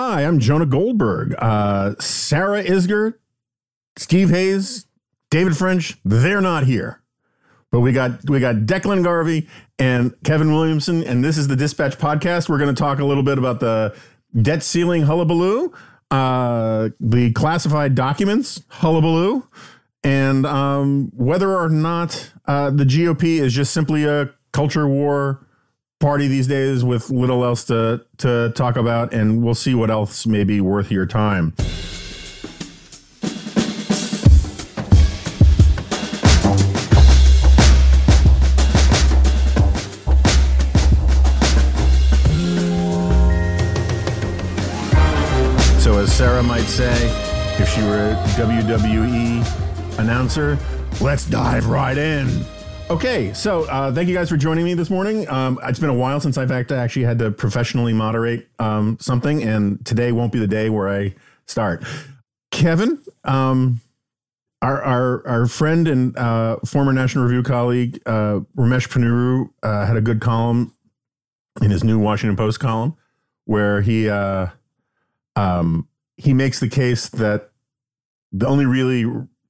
Hi, I'm Jonah Goldberg. Uh, Sarah Isgur, Steve Hayes, David French, they're not here. But we got we got Declan Garvey and Kevin Williamson, and this is the Dispatch podcast. We're going to talk a little bit about the debt ceiling hullabaloo, uh, the classified documents hullabaloo, and um, whether or not uh, the GOP is just simply a culture war party these days with little else to to talk about, and we'll see what else may be worth your time. So, as Sarah might say, if she were a WWE announcer, let's dive right in. Okay, so uh, thank you guys for joining me this morning. Um, it's been a while since I've actually had to professionally moderate um, something, and today won't be the day where I start. Kevin, um, our, our our friend and uh, former National Review colleague uh, Ramesh Ponnuru uh, had a good column in his new Washington Post column where he uh, um, he makes the case that the only really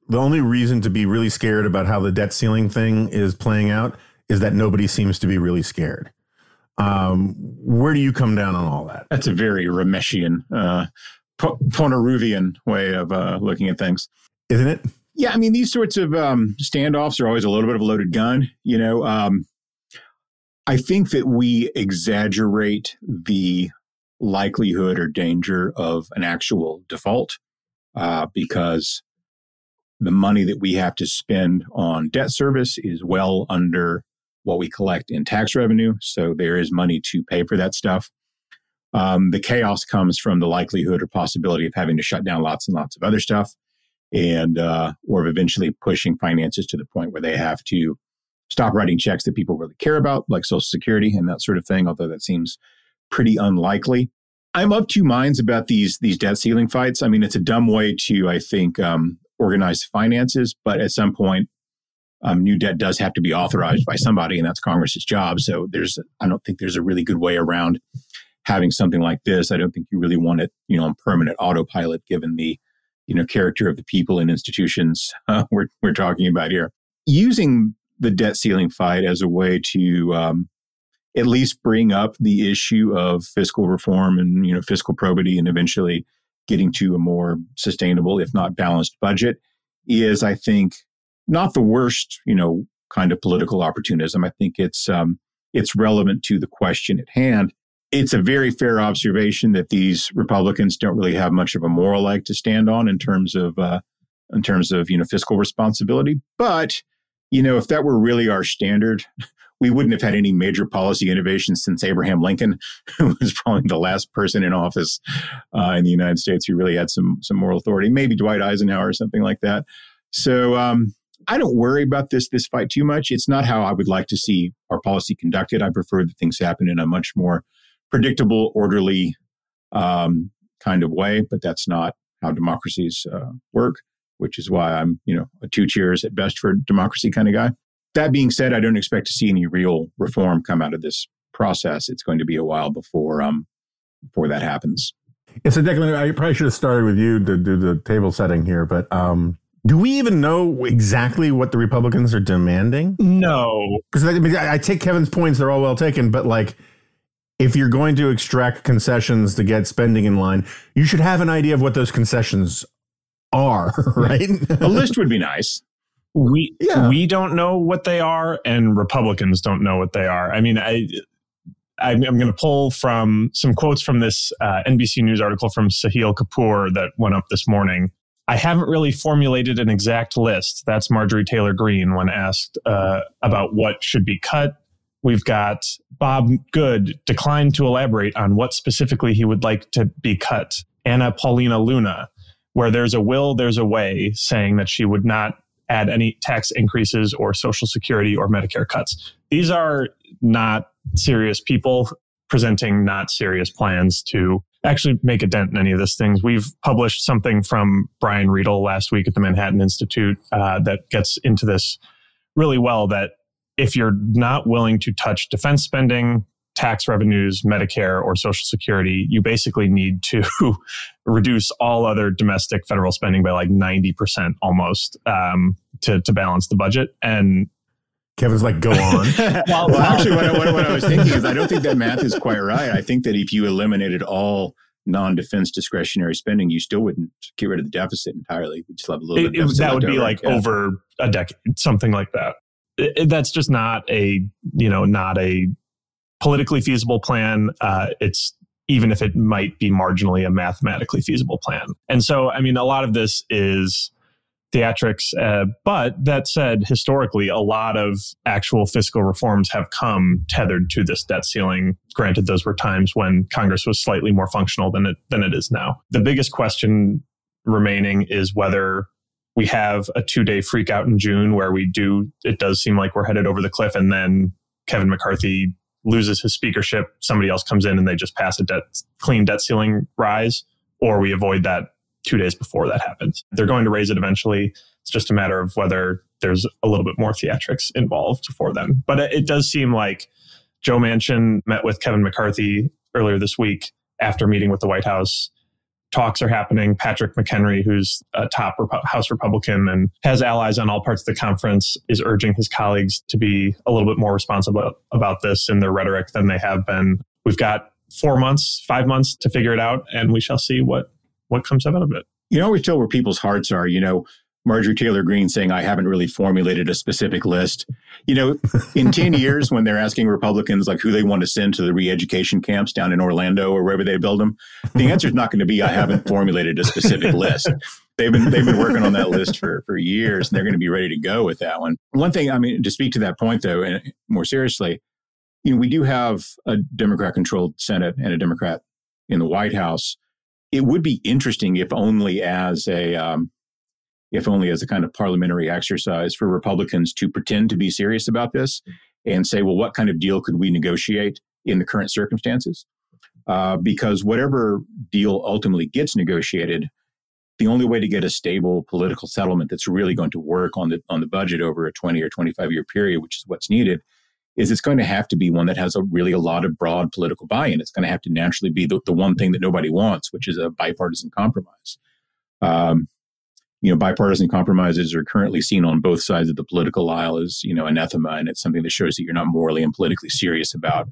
the only reason to be really scared about how the debt ceiling thing is playing out is that nobody seems to be really scared. Um, where do you come down on all that? That's a very Rameshian, uh, Ponaruvian way of uh, looking at things, isn't it? Yeah, I mean these sorts of um, standoffs are always a little bit of a loaded gun. You know, um, I think that we exaggerate the likelihood or danger of an actual default uh, because the money that we have to spend on debt service is well under what we collect in tax revenue. So there is money to pay for that stuff. Um, the chaos comes from the likelihood or possibility of having to shut down lots and lots of other stuff and uh, or of eventually pushing finances to the point where they have to stop writing checks that people really care about like social security and that sort of thing although that seems pretty unlikely i'm of two minds about these these debt ceiling fights i mean it's a dumb way to i think um, organize finances, but at some point, um, new debt does have to be authorized by somebody, and that's Congress's job. So there's, I don't think there's a really good way around having something like this. I don't think you really want it, you know, on permanent autopilot, given the, you know, character of the people and institutions uh, we're we're talking about here. Using the debt ceiling fight as a way to um, at least bring up the issue of fiscal reform and you know fiscal probity, and eventually getting to a more sustainable, if not balanced budget is, I think, not the worst, you know, kind of political opportunism. I think it's um, it's relevant to the question at hand. It's a very fair observation that these Republicans don't really have much of a moral leg to stand on in terms of uh, in terms of you know fiscal responsibility. But you know, if that were really our standard, we wouldn't have had any major policy innovations since Abraham Lincoln, who was probably the last person in office uh, in the United States who really had some some moral authority. Maybe Dwight Eisenhower or something like that. So um, I don't worry about this this fight too much. It's not how I would like to see our policy conducted. I prefer that things happen in a much more predictable, orderly um, kind of way. But that's not how democracies uh, work. Which is why I'm, you know, a two cheers at best for democracy kind of guy. That being said, I don't expect to see any real reform come out of this process. It's going to be a while before um before that happens. Yeah, so Declan, I probably should have started with you to do the table setting here, but um, do we even know exactly what the Republicans are demanding? No, because I, mean, I take Kevin's points; they're all well taken, but like. If you're going to extract concessions to get spending in line, you should have an idea of what those concessions are, right? a list would be nice we yeah. we don't know what they are and republicans don't know what they are. I mean i i'm, I'm going to pull from some quotes from this uh, nbc news article from sahil kapur that went up this morning. I haven't really formulated an exact list. That's marjorie taylor greene when asked uh, about what should be cut. We've got bob good declined to elaborate on what specifically he would like to be cut. Anna paulina luna where there's a will there's a way saying that she would not add any tax increases or Social Security or Medicare cuts. These are not serious people presenting not serious plans to actually make a dent in any of these things. We've published something from Brian Riedl last week at the Manhattan Institute uh, that gets into this really well that if you're not willing to touch defense spending, tax revenues, Medicare, or Social Security, you basically need to reduce all other domestic federal spending by like 90% almost um, to, to balance the budget. And Kevin's like, go on. well, well, actually, what, what, what I was thinking is I don't think that math is quite right. I think that if you eliminated all non-defense discretionary spending, you still wouldn't get rid of the deficit entirely. We just have a little it, bit. that would be over. like yeah. over a decade, something like that. It, that's just not a you know not a politically feasible plan. Uh, it's even if it might be marginally a mathematically feasible plan. And so, I mean, a lot of this is theatrics. Uh, but that said, historically, a lot of actual fiscal reforms have come tethered to this debt ceiling. Granted, those were times when Congress was slightly more functional than it than it is now. The biggest question remaining is whether we have a two day freak out in June where we do. It does seem like we're headed over the cliff, and then Kevin McCarthy loses his speakership. Somebody else comes in and they just pass a debt clean debt ceiling rise, or we avoid that two days before that happens. They're going to raise it eventually. It's just a matter of whether there's a little bit more theatrics involved for them. But it, does seem like Joe Manchin met with Kevin McCarthy earlier this week after meeting with the White House. Talks are happening. Patrick McHenry, who's a top House Republican and has allies on all parts of the conference, is urging his colleagues to be a little bit more responsible about this in their rhetoric than they have been. We've got four months, five months to figure it out, and we shall see what what comes out of it. You always tell where people's hearts are. You know, Marjorie Taylor Greene saying, I haven't really formulated a specific list. You know, in 10 years, when they're asking Republicans like who they want to send to the re education camps down in Orlando or wherever they build them, the answer is not going to be, I haven't formulated a specific list. They've been, they've been working on that list for, for years and they're going to be ready to go with that one. One thing, I mean, to speak to that point though, and more seriously, you know, we do have a Democrat controlled Senate and a Democrat in the White House it would be interesting if only as a um, if only as a kind of parliamentary exercise for Republicans to pretend to be serious about this and say, well, what kind of deal could we negotiate in the current circumstances? Uh, because whatever deal ultimately gets negotiated, the only way to get a stable political settlement that's really going to work on the on the budget over a 20 or 25 year period, which is what's needed, is it's going to have to be one that has a really a lot of broad political buy-in. It's going to have to naturally be the, the one thing that nobody wants, which is a bipartisan compromise. Um, you know, bipartisan compromises are currently seen on both sides of the political aisle as you know anathema, and it's something that shows that you're not morally and politically serious about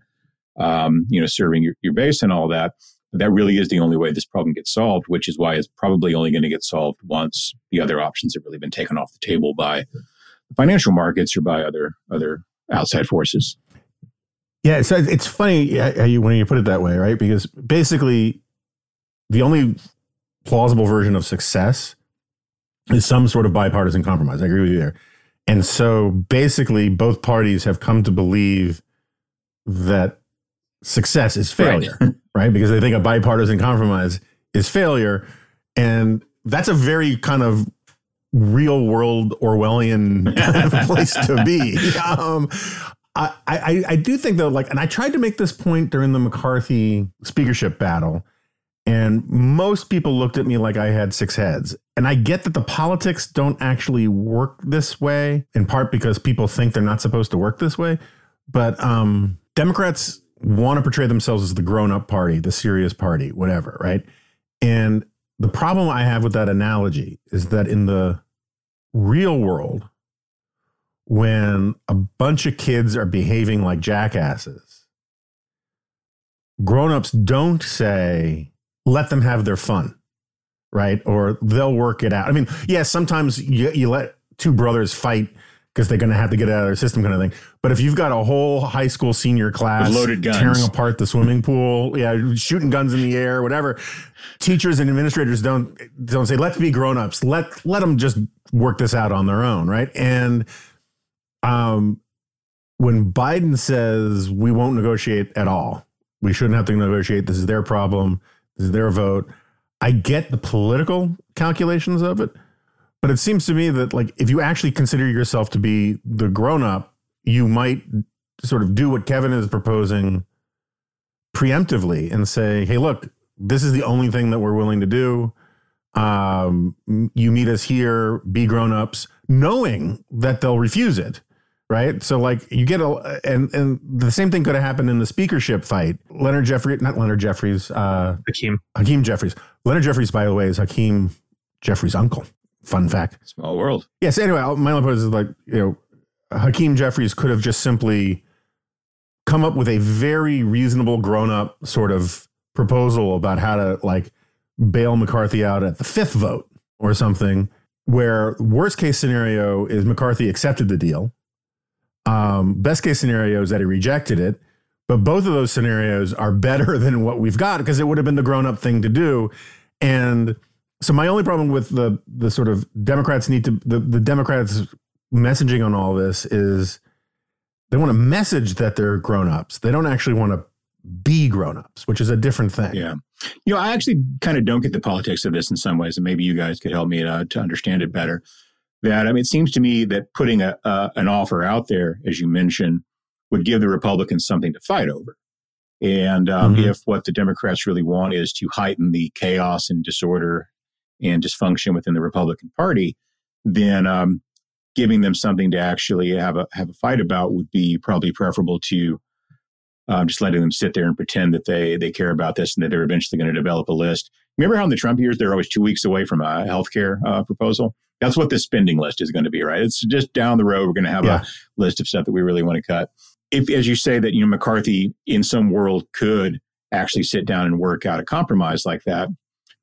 um, you know serving your, your base and all that. But that really is the only way this problem gets solved, which is why it's probably only going to get solved once the other options have really been taken off the table by the financial markets or by other other outside forces. Yeah, so it's funny you, when you put it that way, right? Because basically, the only plausible version of success is some sort of bipartisan compromise. I agree with you there. And so basically, both parties have come to believe that success is failure, right? right? Because they think a bipartisan compromise is failure. And that's a very kind of real world Orwellian place to be. Um, I, I, I do think though, like, and I tried to make this point during the McCarthy speakership battle, and most people looked at me like I had six heads. And I get that the politics don't actually work this way, in part because people think they're not supposed to work this way. But um, Democrats want to portray themselves as the grown up party, the serious party, whatever, right? And the problem I have with that analogy is that in the real world, when a bunch of kids are behaving like jackasses, grown-ups don't say, let them have their fun, right? Or they'll work it out. I mean, yes, yeah, sometimes you, you let two brothers fight because they're going to have to get out of their system kind of thing. But if you've got a whole high school senior class loaded guns. tearing apart the swimming pool, yeah, shooting guns in the air, whatever, teachers and administrators don't don't say let's be grown-ups. Let let them just work this out on their own, right? And um when Biden says we won't negotiate at all, we shouldn't have to negotiate. This is their problem. This is their vote. I get the political calculations of it but it seems to me that like if you actually consider yourself to be the grown up, you might sort of do what Kevin is proposing preemptively and say, "Hey, look, this is the only thing that we're willing to do. Um, you meet us here, be grown ups, knowing that they'll refuse it, right? So like you get a and and the same thing could have happened in the speakership fight. Leonard Jeffries, not Leonard Jeffries, uh, Hakeem Hakeem Jeffries. Leonard Jeffries, by the way, is Hakeem Jeffries' uncle. Fun fact. Small world. Yes. Anyway, my only point is like you know, Hakeem Jeffries could have just simply come up with a very reasonable, grown up sort of proposal about how to like bail McCarthy out at the fifth vote or something. Where worst case scenario is McCarthy accepted the deal um, best case scenario is that he rejected it, but both of those scenarios are better than what we've got because it would have been the grown up thing to do. And so my only problem with the the sort of Democrats need to the, the Democrats messaging on all this is they want to message that they're grown ups. They don't actually want to be grown ups, which is a different thing. Yeah. You know, I actually kind of don't get the politics of this in some ways, and maybe you guys could help me to, to understand it better that I mean, it seems to me that putting a, an offer out there, as you mentioned, would give the Republicans something to fight over. And um, mm-hmm. if what the Democrats really want is to heighten the chaos and disorder and dysfunction within the Republican Party, then um, giving them something to actually have a have a fight about would be probably preferable to um, just letting them sit there and pretend that they they care about this and that they're eventually going to develop a list. Remember how in the Trump years they're always two weeks away from a healthcare uh, proposal? That's what the spending list is going to be, right? It's just down the road. We're going to have yeah. a list of stuff that we really want to cut. If, as you say, that you know McCarthy in some world could actually sit down and work out a compromise like that,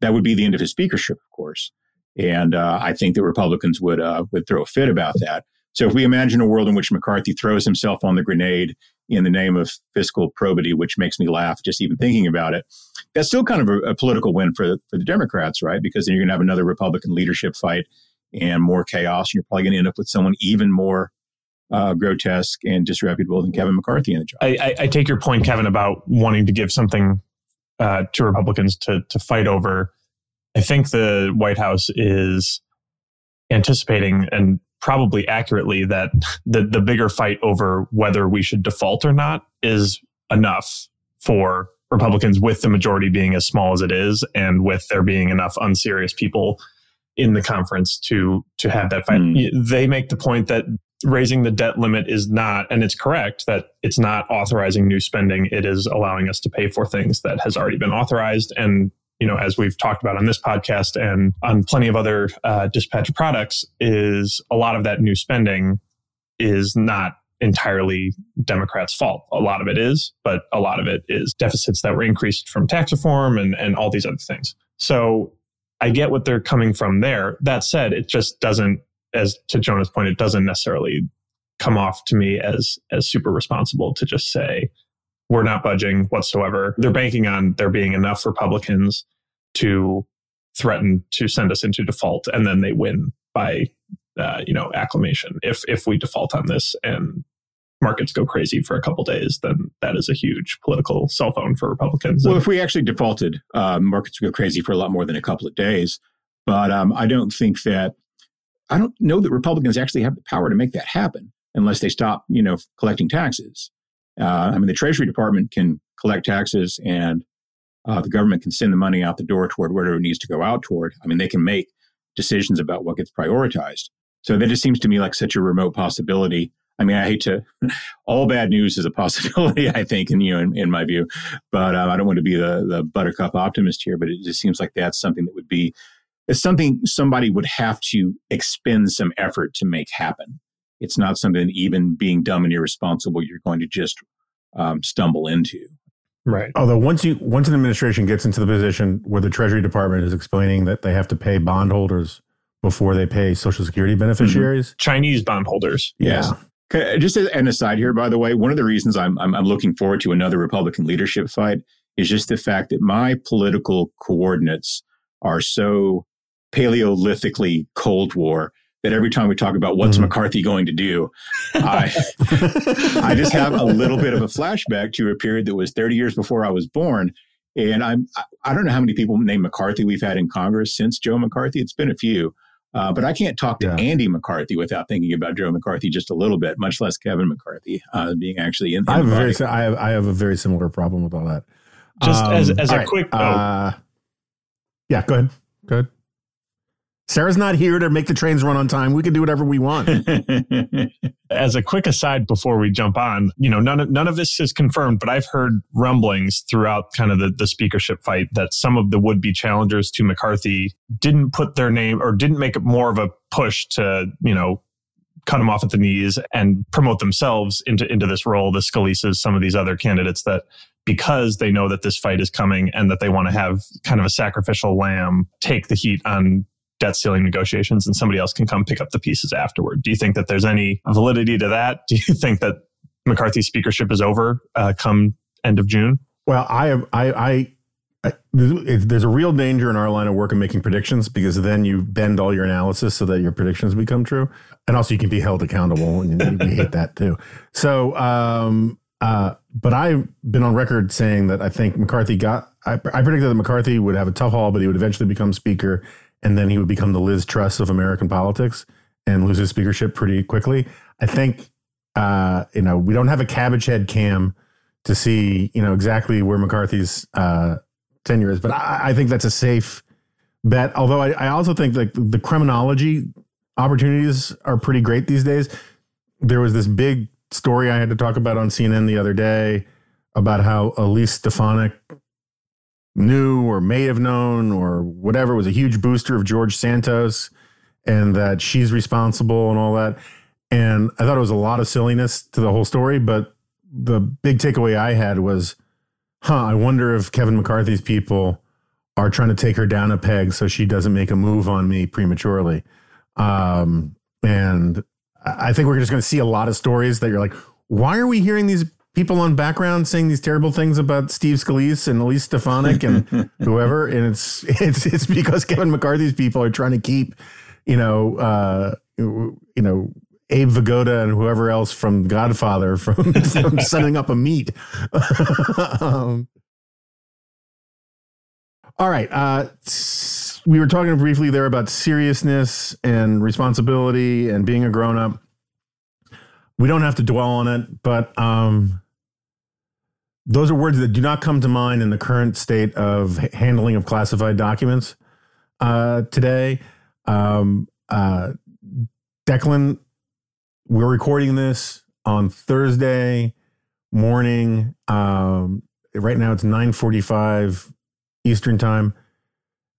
that would be the end of his speakership, of course. And uh, I think that Republicans would uh, would throw a fit about that. So if we imagine a world in which McCarthy throws himself on the grenade in the name of fiscal probity, which makes me laugh just even thinking about it, that's still kind of a, a political win for for the Democrats, right? Because then you're going to have another Republican leadership fight and more chaos. And you're probably going to end up with someone even more uh, grotesque and disreputable than Kevin McCarthy in the job. I, I, take your point, Kevin, about wanting to give something uh, to Republicans to to fight over. I think the White House is anticipating and probably accurately that the the bigger fight over whether we should default or not is enough for Republicans with the majority being as small as it is and with there being enough unserious people in the conference to to have that fight. Mm. They make the point that raising the debt limit is not, and it's correct that it's not authorizing new spending. It is allowing us to pay for things that has already been authorized. And you know, as we've talked about on this podcast and on plenty of other uh, dispatch products, is a lot of that new spending is not entirely Democrats' fault. A lot of it is, but a lot of it is deficits that were increased from tax reform and, and all these other things. So I get what they're coming from there. That said, it just doesn't, as to Jonah's point, it doesn't necessarily come off to me as as super responsible to just say we're not budging whatsoever. They're banking on there being enough Republicans to threaten to send us into default, and then they win by uh, you know acclamation if if we default on this and markets go crazy for a couple days, then that is a huge political cell phone for Republicans. Well, if we actually defaulted, uh, markets would go crazy for a lot more than a couple of days. But um, I don't think that I don't know that Republicans actually have the power to make that happen unless they stop, you know, collecting taxes. Uh, I mean, the Treasury Department can collect taxes, and uh, the government can send the money out the door toward wherever it needs to go out toward. I mean, they can make decisions about what gets prioritized. So that just seems to me like such a remote possibility I mean, I hate to. All bad news is a possibility, I think, in you know, in, in my view. But um, I don't want to be the the buttercup optimist here. But it just seems like that's something that would be it's something somebody would have to expend some effort to make happen. It's not something even being dumb and irresponsible you're going to just um, stumble into. Right. Although once you once an administration gets into the position where the Treasury Department is explaining that they have to pay bondholders before they pay Social Security beneficiaries, mm-hmm. Chinese bondholders. Yeah. Yes. Just an aside here, by the way, one of the reasons I'm, I'm, I'm looking forward to another Republican leadership fight is just the fact that my political coordinates are so paleolithically Cold War that every time we talk about what's mm-hmm. McCarthy going to do, I, I just have a little bit of a flashback to a period that was 30 years before I was born. And I'm, I don't know how many people named McCarthy we've had in Congress since Joe McCarthy. It's been a few. Uh, but I can't talk to yeah. Andy McCarthy without thinking about Joe McCarthy just a little bit, much less Kevin McCarthy uh, being actually in. in I have a very, I have, I have a very similar problem with all that. Just um, as, as a right. quick, uh, yeah, go ahead. Go ahead. Sarah's not here to make the trains run on time. We can do whatever we want. As a quick aside before we jump on, you know, none of, none of this is confirmed, but I've heard rumblings throughout kind of the, the speakership fight that some of the would be challengers to McCarthy didn't put their name or didn't make it more of a push to, you know, cut them off at the knees and promote themselves into, into this role, the Scalises, some of these other candidates that because they know that this fight is coming and that they want to have kind of a sacrificial lamb take the heat on debt ceiling negotiations and somebody else can come pick up the pieces afterward. Do you think that there's any validity to that? Do you think that McCarthy's speakership is over uh, come end of June? Well, I have, I, I, I, there's a real danger in our line of work of making predictions because then you bend all your analysis so that your predictions become true, and also you can be held accountable, and we hate that too. So, um, uh, but I've been on record saying that I think McCarthy got. I, I predicted that McCarthy would have a tough haul, but he would eventually become speaker, and then he would become the Liz Truss of American politics and lose his speakership pretty quickly. I think, uh, you know, we don't have a cabbage head cam to see, you know, exactly where McCarthy's uh, tenure is, but I, I, think that's a safe bet. Although I, I also think that the Kremlinology opportunities are pretty great these days. There was this big story I had to talk about on CNN the other day about how Elise Stefanik knew or may have known or whatever was a huge booster of George Santos and that she's responsible and all that. And I thought it was a lot of silliness to the whole story, but the big takeaway I had was, huh, I wonder if Kevin McCarthy's people are trying to take her down a peg so she doesn't make a move on me prematurely. Um, and I think we're just going to see a lot of stories that you're like, why are we hearing these people on background saying these terrible things about Steve Scalise and Elise Stefanik and whoever, and it's it's it's because Kevin McCarthy's people are trying to keep, you know, uh, you know. Abe Vigoda and whoever else from Godfather from, from setting up a meet. um, all right. Uh, we were talking briefly there about seriousness and responsibility and being a grown up. We don't have to dwell on it, but um, those are words that do not come to mind in the current state of handling of classified documents uh, today. Um, uh, Declan, we're recording this on Thursday morning. Um, right now it's 9:45 Eastern time.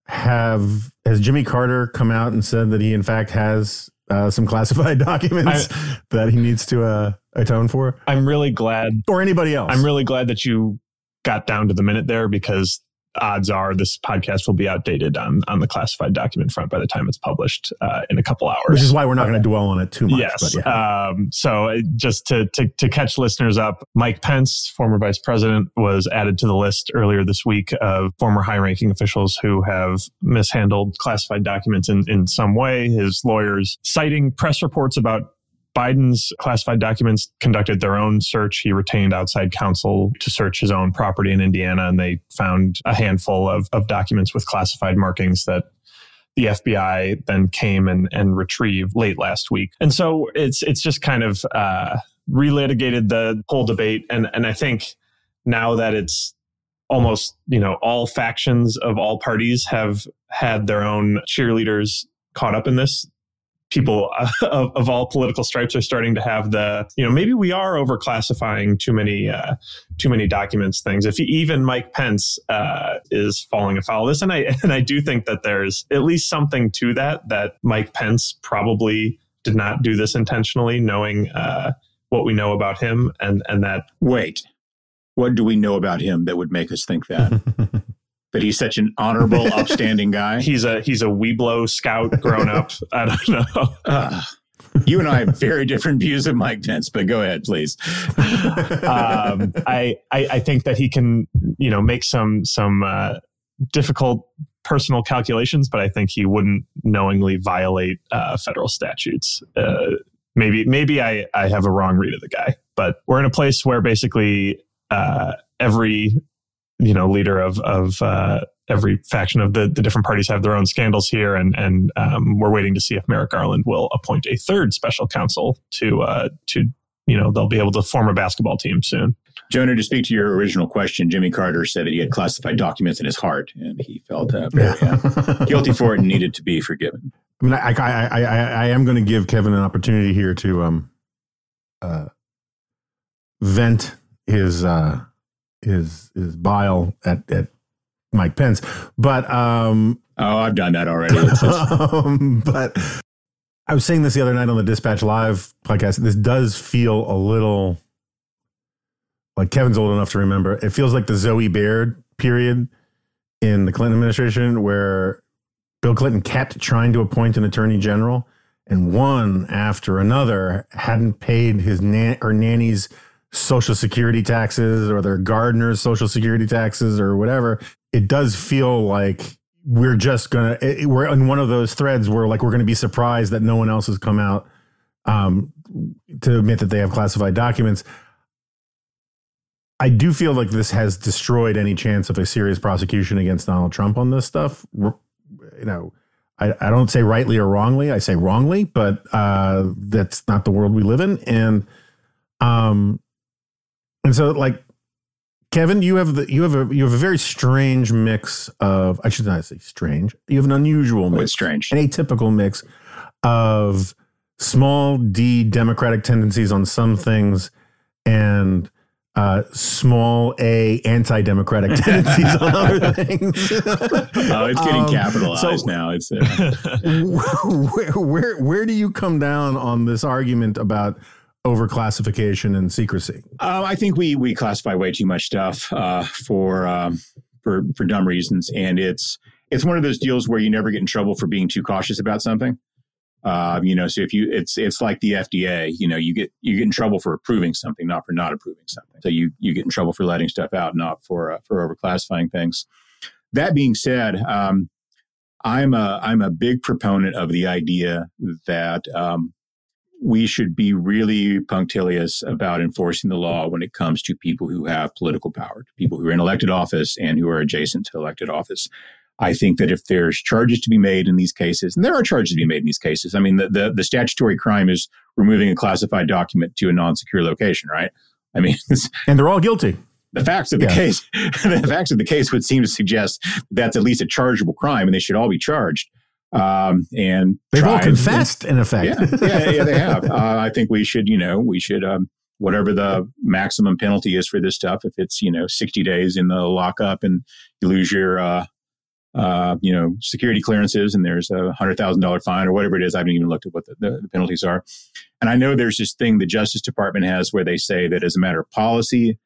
Have has Jimmy Carter come out and said that he in fact has uh, some classified documents I, that he needs to uh, atone for. I'm really glad, or anybody else. I'm really glad that you got down to the minute there because odds are this podcast will be outdated on on the classified document front by the time it's published uh, in a couple hours. Which is why we're not going to dwell on it too much. Yes. Yeah. Um, so uh, just to, to to catch listeners up, Mike Pence, former vice president, was added to the list earlier this week of former high-ranking officials who have mishandled classified documents in in some way. His lawyers citing press reports about Biden's classified documents conducted their own search. He retained outside counsel to search his own property in Indiana, and they found a handful of, of documents with classified markings that the FBI then came and, and retrieved late last week. And so it's it's just kind of uh, relitigated the whole debate. And and I think now that it's almost you know all factions of all parties have had their own cheerleaders caught up in this people of, of, all political stripes are starting to have the you know maybe we are overclassifying too many uh, too many documents things. If even mike pence uh, is falling afoul of this and i and i do think that there's at least something to that that mike pence probably did not do this intentionally knowing uh, what we know about him and and that wait. What do we know about him that would make us think that that he's such an honorable, upstanding guy. He's a he's a Webelo scout grown up. I don't know. Uh, you and I have very different views of Mike Pence, but go ahead, please. um, I, I, I think that he can you know make some some uh, difficult personal calculations, but I think he wouldn't knowingly violate uh, federal statutes. Uh, maybe maybe I I have a wrong read of the guy, but we're in a place where basically uh, every you know leader of of uh, every faction of the, the different parties have their own scandals here, and and um, we're waiting to see if Merrick Garland will appoint a third special counsel to uh, to you know they'll be able to form a basketball team soon. Jonah, to speak to your original question, Jimmy Carter said that he had classified documents in his heart, and he felt uh, very uh, guilty for it and needed to be forgiven. I mean, I I I, I, I am going to give Kevin an opportunity here to um uh vent his uh his his bile at at Mike Pence, but um oh, I've done that already. um, but I was saying this the other night on the Dispatch Live podcast. This does feel a little like Kevin's old enough to remember. It feels like the Zoe Baird period in the Clinton administration where Bill Clinton kept trying to appoint an attorney general and one after another hadn't paid his nan- or nanny's social security taxes or their gardener's social security taxes or whatever. It does feel like we're just gonna it, we're in one of those threads where like we're gonna be surprised that no one else has come out um, to admit that they have classified documents. I do feel like this has destroyed any chance of a serious prosecution against Donald Trump on this stuff. You know, I, I don't say rightly or wrongly. I say wrongly, but uh, that's not the world we live in. And um, and so like Kevin, you have the you have a you have a very strange mix of I should not say strange. You have an unusual mix, strange, an atypical mix of small d democratic tendencies on some things and uh, small a anti-democratic tendencies on other things. oh, it's getting um, capitalized so, now. It's uh... where, where where do you come down on this argument about overclassification and secrecy? Um, I think we we classify way too much stuff uh, for um, for for dumb reasons, and it's it's one of those deals where you never get in trouble for being too cautious about something. Uh, you know, so if you, it's it's like the FDA. You know, you get you get in trouble for approving something, not for not approving something. So you you get in trouble for letting stuff out, not for uh, for overclassifying things. That being said, um, I'm a I'm a big proponent of the idea that um, we should be really punctilious about enforcing the law when it comes to people who have political power, to people who are in elected office and who are adjacent to elected office. I think that if there's charges to be made in these cases, and there are charges to be made in these cases, I mean, the, the, the statutory crime is removing a classified document to a non secure location, right? I mean, and they're all guilty. The facts of the yeah. case, the facts of the case would seem to suggest that's at least a chargeable crime, and they should all be charged. Um, and they've all confessed, in effect. Yeah, yeah, yeah, they have. Uh, I think we should, you know, we should um, whatever the maximum penalty is for this stuff. If it's you know sixty days in the lockup and you lose your uh, uh, you know, security clearances and there's a hundred thousand dollar fine or whatever it is. I haven't even looked at what the, the, the, penalties are. And I know there's this thing the Justice Department has where they say that as a matter of policy,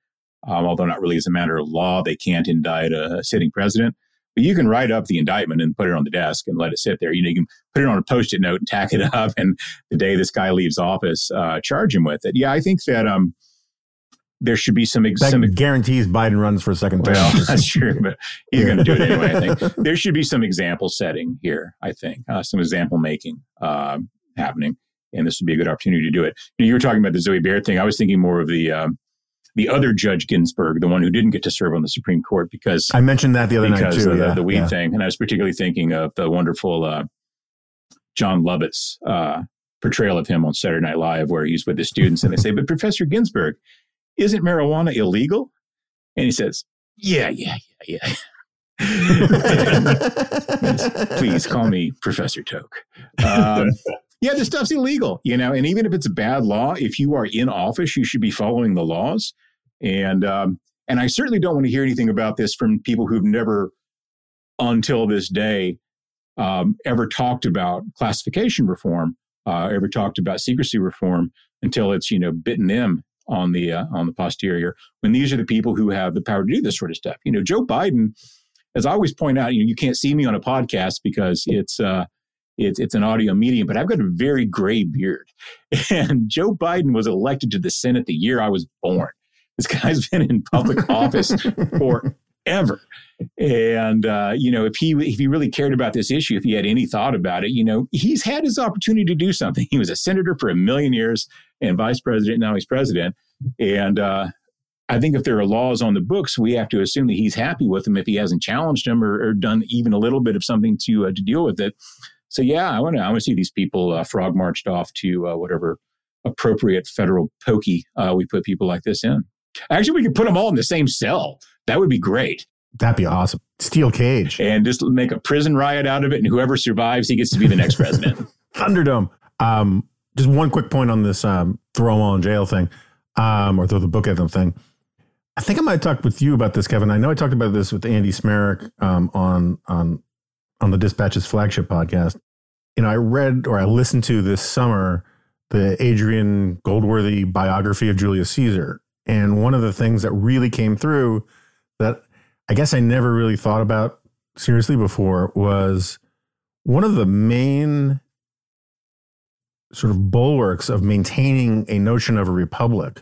um, although not really as a matter of law, they can't indict a sitting president. But you can write up the indictment and put it on the desk and let it sit there. You know, you can put it on a post-it note and tack it up, and the day this guy leaves office, uh, charge him with it. Yeah, I think that um, there should be some, ex- some guarantees Biden runs for a second term. Well, that's true, but he's going to do it anyway. I think there should be some example setting here. I think uh, some example making uh, happening, and this would be a good opportunity to do it. You were talking about the Zoe Baird thing. I was thinking more of the um, the other Judge Ginsburg, the one who didn't get to serve on the Supreme Court because I mentioned that the other night too. The, yeah, the weed yeah. thing, and I was particularly thinking of the wonderful uh, Jon Lovitz's uh, portrayal of him on Saturday Night Live, where he's with the students, and they say, "But Professor Ginsburg." isn't marijuana illegal? And he says, yeah, yeah, yeah, yeah. Please call me Professor Toke. Um, yeah, this stuff's illegal, you know, and even if it's a bad law, if you are in office, you should be following the laws. And um, and I certainly don't want to hear anything about this from people who've never, until this day, um, ever talked about classification reform, uh, ever talked about secrecy reform until it's you know bitten them on the uh, on the posterior when these are the people who have the power to do this sort of stuff. You know, Joe Biden, as I always point out, you know, you can't see me on a podcast because it's uh, it's it's an audio medium, but I've got a very gray beard, and Joe Biden was elected to the Senate the year I was born. This guy's been in public office forever. And uh, you know, if he if he really cared about this issue, if he had any thought about it, you know, he's had his opportunity to do something. He was a senator for a million years and vice president. Now he's president. And uh, I think if there are laws on the books, we have to assume that he's happy with them if he hasn't challenged them or, or done even a little bit of something to uh, to deal with it. So yeah, I want to I want to see these people uh, frog marched off to uh, whatever appropriate federal pokey uh, we put people like this in. Actually, we could put them all in the same cell. That would be great. That'd be awesome. steel cage and just make a prison riot out of it. And whoever survives, he gets to be the next president. Thunderdome. Um, just one quick point on this um, throw them all in jail thing, um, or throw the book at them thing. I think I might talk with you about this, Kevin. I know I talked about this with Andy Smarick um, on on on the Dispatches flagship podcast. You know, I read or I listened to this summer the Adrian Goldsworthy biography of Julius Caesar, and one of the things that really came through that I guess I never really thought about seriously before was one of the main sort of bulwarks of maintaining a notion of a republic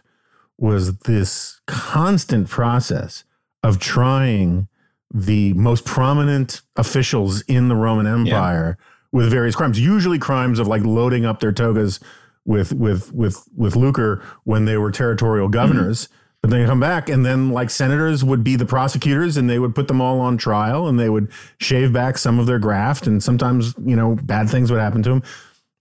was this constant process of trying the most prominent officials in the Roman Empire yeah. with various crimes, usually crimes of like loading up their togas with with with with lucre when they were territorial governors. Mm-hmm. But then come back, and then like senators would be the prosecutors, and they would put them all on trial, and they would shave back some of their graft, and sometimes you know bad things would happen to them.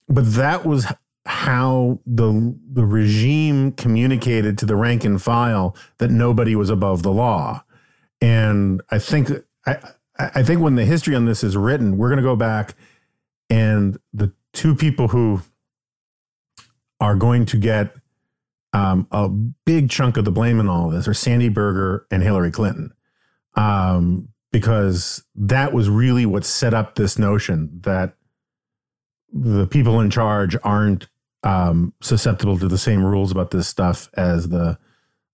But that was how the the regime communicated to the rank and file that nobody was above the law. And I think I I think when the history on this is written, we're going to go back and the two people who are going to get um, a big chunk of the blame in all of this are Sandy Berger and Hillary Clinton. Um, because that was really what set up this notion that the people in charge aren't um, susceptible to the same rules about this stuff as the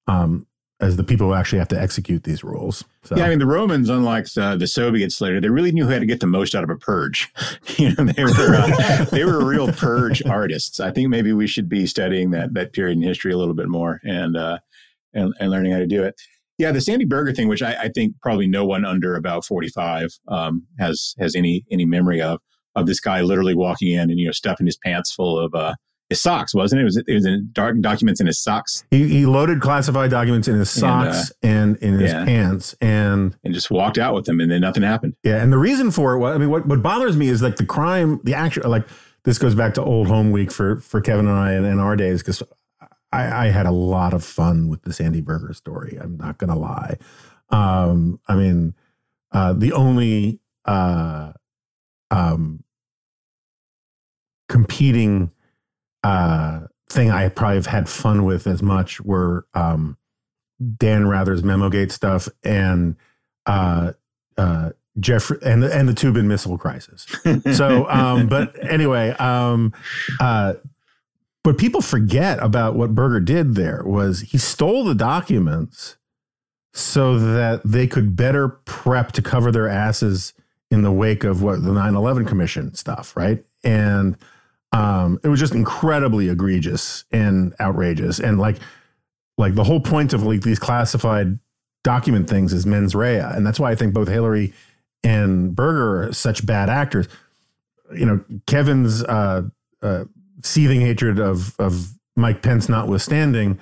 um, as the people who actually have to execute these rules. So. Yeah, I mean the Romans, unlike uh, the Soviets later, they really knew how to get the most out of a purge. you know, they were uh, they were real purge artists. I think maybe we should be studying that that period in history a little bit more and uh, and, and learning how to do it. Yeah, the Sandy Berger thing, which I, I think probably no one under about forty five um, has has any any memory of of this guy literally walking in and you know stuffing his pants full of uh, his socks, wasn't it? It was it was in dark documents in his socks. He, he loaded classified documents in his socks and, uh, and in his yeah. pants and and just walked out with them, and then nothing happened. Yeah, and the reason for it, was, I mean, what what bothers me is like the crime, the actual like this goes back to old home week for for Kevin and I in our days because I, I, had a lot of fun with the Sandy Berger story. I'm not gonna lie. Um, I mean, uh, the only uh, um, competing uh, thing I probably have had fun with as much were um, Dan Rather's Memogate stuff and uh, uh, Jeffrey and the, and the Toobin Missile Crisis. So, um, but anyway, um, uh, but people forget about what Berger did. There was he stole the documents so that they could better prep to cover their asses in the wake of what the 9-11 commission stuff right and um, it was just incredibly egregious and outrageous. And like, like the whole point of like these classified document things is mens rea, and that's why I think both Hillary and Berger are such bad actors. You know, Kevin's uh, uh, seething hatred of of Mike Pence notwithstanding,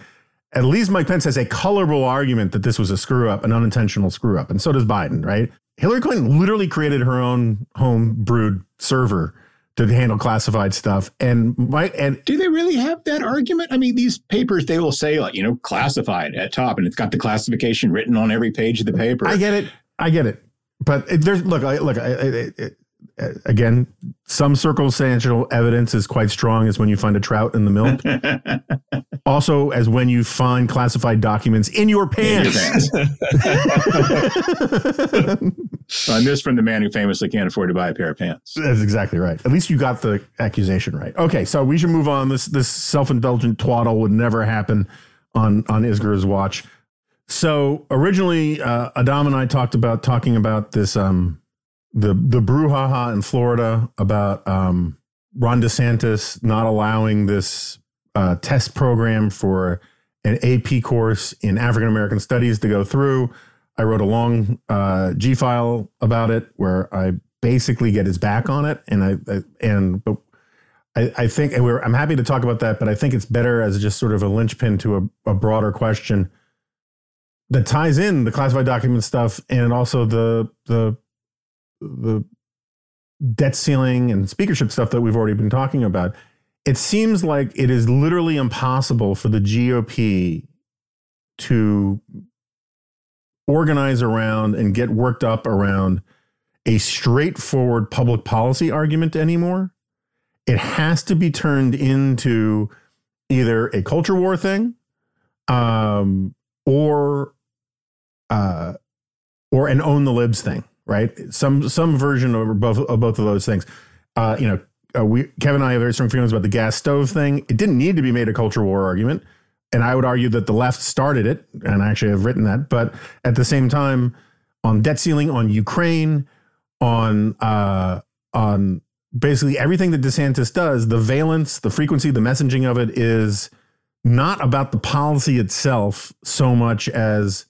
at least Mike Pence has a colorable argument that this was a screw up, an unintentional screw up, and so does Biden, right? Hillary Clinton literally created her own home brewed server to handle classified stuff. And my and do they really have that argument? I mean, these papers they will say like you know classified at top, and it's got the classification written on every page of the paper. I get it. I get it. But there's look, I, look. I, I, again, some circumstantial evidence is quite strong as when you find a trout in the milk. also, as when you find classified documents in your pants. In your pants. this from the man who famously can't afford to buy a pair of pants. That's exactly right. At least you got the accusation right. Okay, so we should move on. This this self indulgent twaddle would never happen on on Isgur's watch. So originally, uh, Adam and I talked about talking about this um, the the brouhaha in Florida about um, Ron DeSantis not allowing this uh, test program for an AP course in African American Studies to go through. I wrote a long uh, G file about it where I basically get his back on it, and I, I and but I, I think and I'm happy to talk about that, but I think it's better as just sort of a linchpin to a, a broader question that ties in the classified document stuff and also the the the debt ceiling and speakership stuff that we've already been talking about, it seems like it is literally impossible for the GOP to organize around and get worked up around a straightforward public policy argument anymore. It has to be turned into either a culture war thing um, or uh, or an own the libs thing, right? Some some version of both of both of those things. Uh, you know, uh, we Kevin and I have very strong feelings about the gas stove thing. It didn't need to be made a culture war argument, and I would argue that the left started it, and I actually have written that. But at the same time, on debt ceiling, on Ukraine, on uh, on basically everything that DeSantis does, the valence, the frequency, the messaging of it is not about the policy itself so much as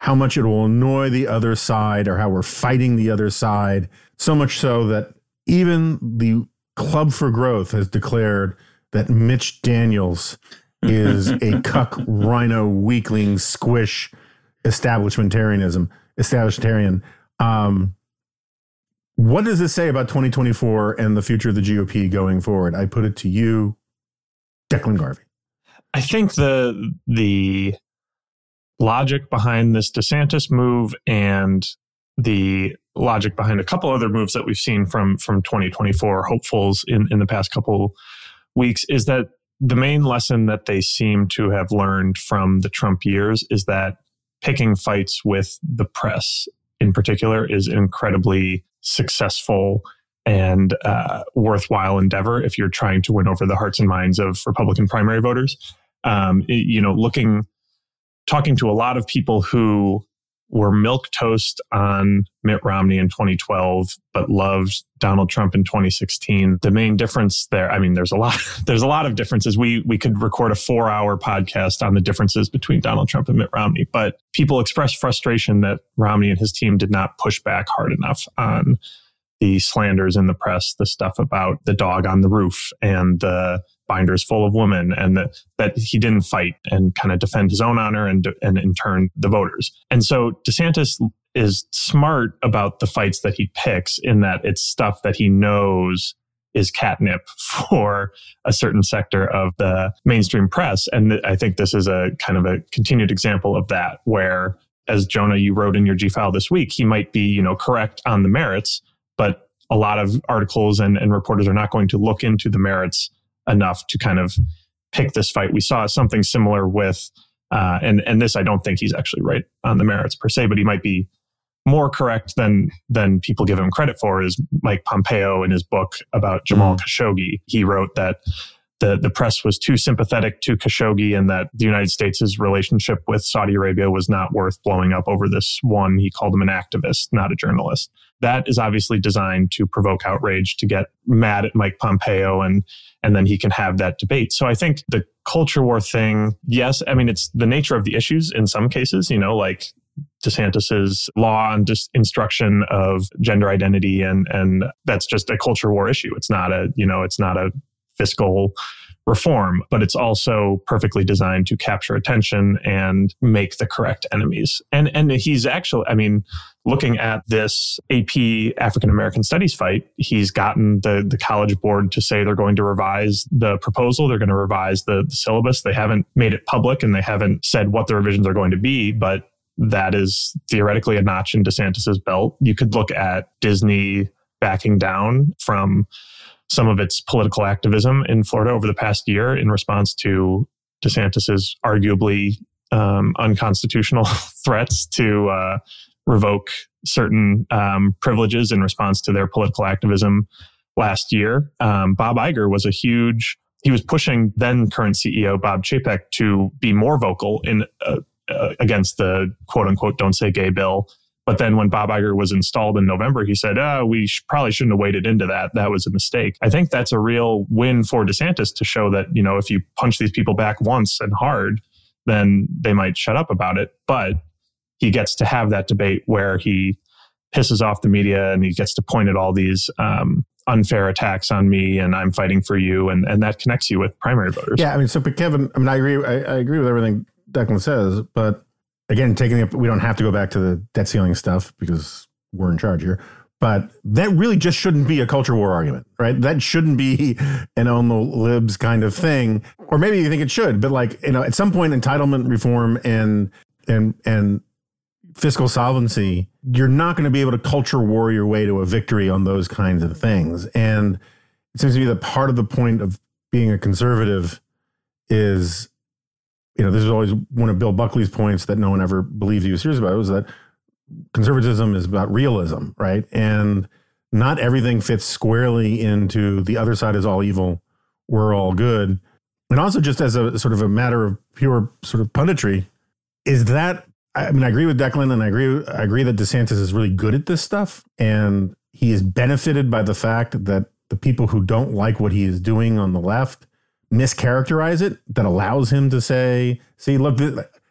how much it will annoy the other side or how we're fighting the other side. So much so that even the Club for Growth has declared that Mitch Daniels is a cuck RINO weakling squish establishmentarianism establishmentarian. Um, what does this say about 2024 and the future of the GOP going forward? I put it to you, Declan Garvey. I think the the logic behind this DeSantis move and the logic behind a couple other moves that we've seen from from 2024 hopefuls in in the past couple weeks is that the main lesson that they seem to have learned from the Trump years is that picking fights with the press in particular is incredibly successful and uh, worthwhile endeavor if you're trying to win over the hearts and minds of Republican primary voters. Um, you know, looking, talking to a lot of people who were milk toast on Mitt Romney in 2012, but loved Donald Trump in 2016. The main difference there, I mean, there's a lot, there's a lot of differences. We, we could record a four hour podcast on the differences between Donald Trump and Mitt Romney, but people expressed frustration that Romney and his team did not push back hard enough on the slanders in the press, the stuff about the dog on the roof and the binders full of women and that, that he didn't fight and kind of defend his own honor and, and in turn the voters. And so DeSantis is smart about the fights that he picks in that it's stuff that he knows is catnip for a certain sector of the mainstream press. And I think this is a kind of a continued example of that where as Jonah, you wrote in your G file this week, he might be, you know, correct on the merits, but a lot of articles and, and reporters are not going to look into the merits enough to kind of pick this fight. We saw something similar with, uh, and and this I don't think he's actually right on the merits per se, but he might be more correct than than people give him credit for. Is Mike Pompeo in his book about Jamal mm. Khashoggi? He wrote that the, the press was too sympathetic to Khashoggi and that the United States' relationship with Saudi Arabia was not worth blowing up over this one. He called him an activist, not a journalist. That is obviously designed to provoke outrage, to get mad at Mike Pompeo, and, and then he can have that debate. So I think the culture war thing, yes, I mean, it's the nature of the issues in some cases, you know, like DeSantis's law on just instruction of gender identity and and that's just a culture war issue. It's not a, you know, it's not a fiscal reform, but it's also perfectly designed to capture attention and make the correct enemies. And and he's actually, I mean, looking at this AP African American Studies fight, he's gotten the the college board to say they're going to revise the proposal, they're going to revise the, the syllabus. They haven't made it public and they haven't said what the revisions are going to be, but that is theoretically a notch in DeSantis's belt. You could look at Disney backing down from some of its political activism in Florida over the past year in response to DeSantis's arguably um, unconstitutional threats to uh, revoke certain um, privileges in response to their political activism last year. Um, Bob Iger was a huge. He was pushing then current CEO Bob Chapek to be more vocal in uh, uh, against the quote unquote "Don't Say Gay" bill but then when Bob Iger was installed in November, he said, oh, we sh- probably shouldn't have waded into that. That was a mistake. I think that's a real win for DeSantis to show that, you know, if you punch these people back once and hard, then they might shut up about it. But he gets to have that debate where he pisses off the media and he gets to point at all these um, unfair attacks on me and I'm fighting for you. And, and that connects you with primary voters. Yeah. I mean, so, but Kevin, I mean, I agree. I, I agree with everything Declan says, but again, taking the, we don't have to go back to the debt ceiling stuff because we're in charge here. But that really just shouldn't be a culture war argument, right? That shouldn't be an on the libs kind of thing. Or maybe you think it should, but like, you know, at some point entitlement reform and and and fiscal solvency, you're not going to be able to culture war your way to a victory on those kinds of things. And it seems to me that part of the point of being a conservative is, you know, this is always one of Bill Buckley's points that no one ever believed he was serious about was that conservatism is about realism, right? And not everything fits squarely into the other side is all evil, we're all good. And also, just as a sort of a matter of pure sort of punditry, is that I mean, I agree with Declan, and I agree. I agree that DeSantis is really good at this stuff, and he is benefited by the fact that the people who don't like what he is doing on the left mischaracterize it. That allows him to say, "See, look,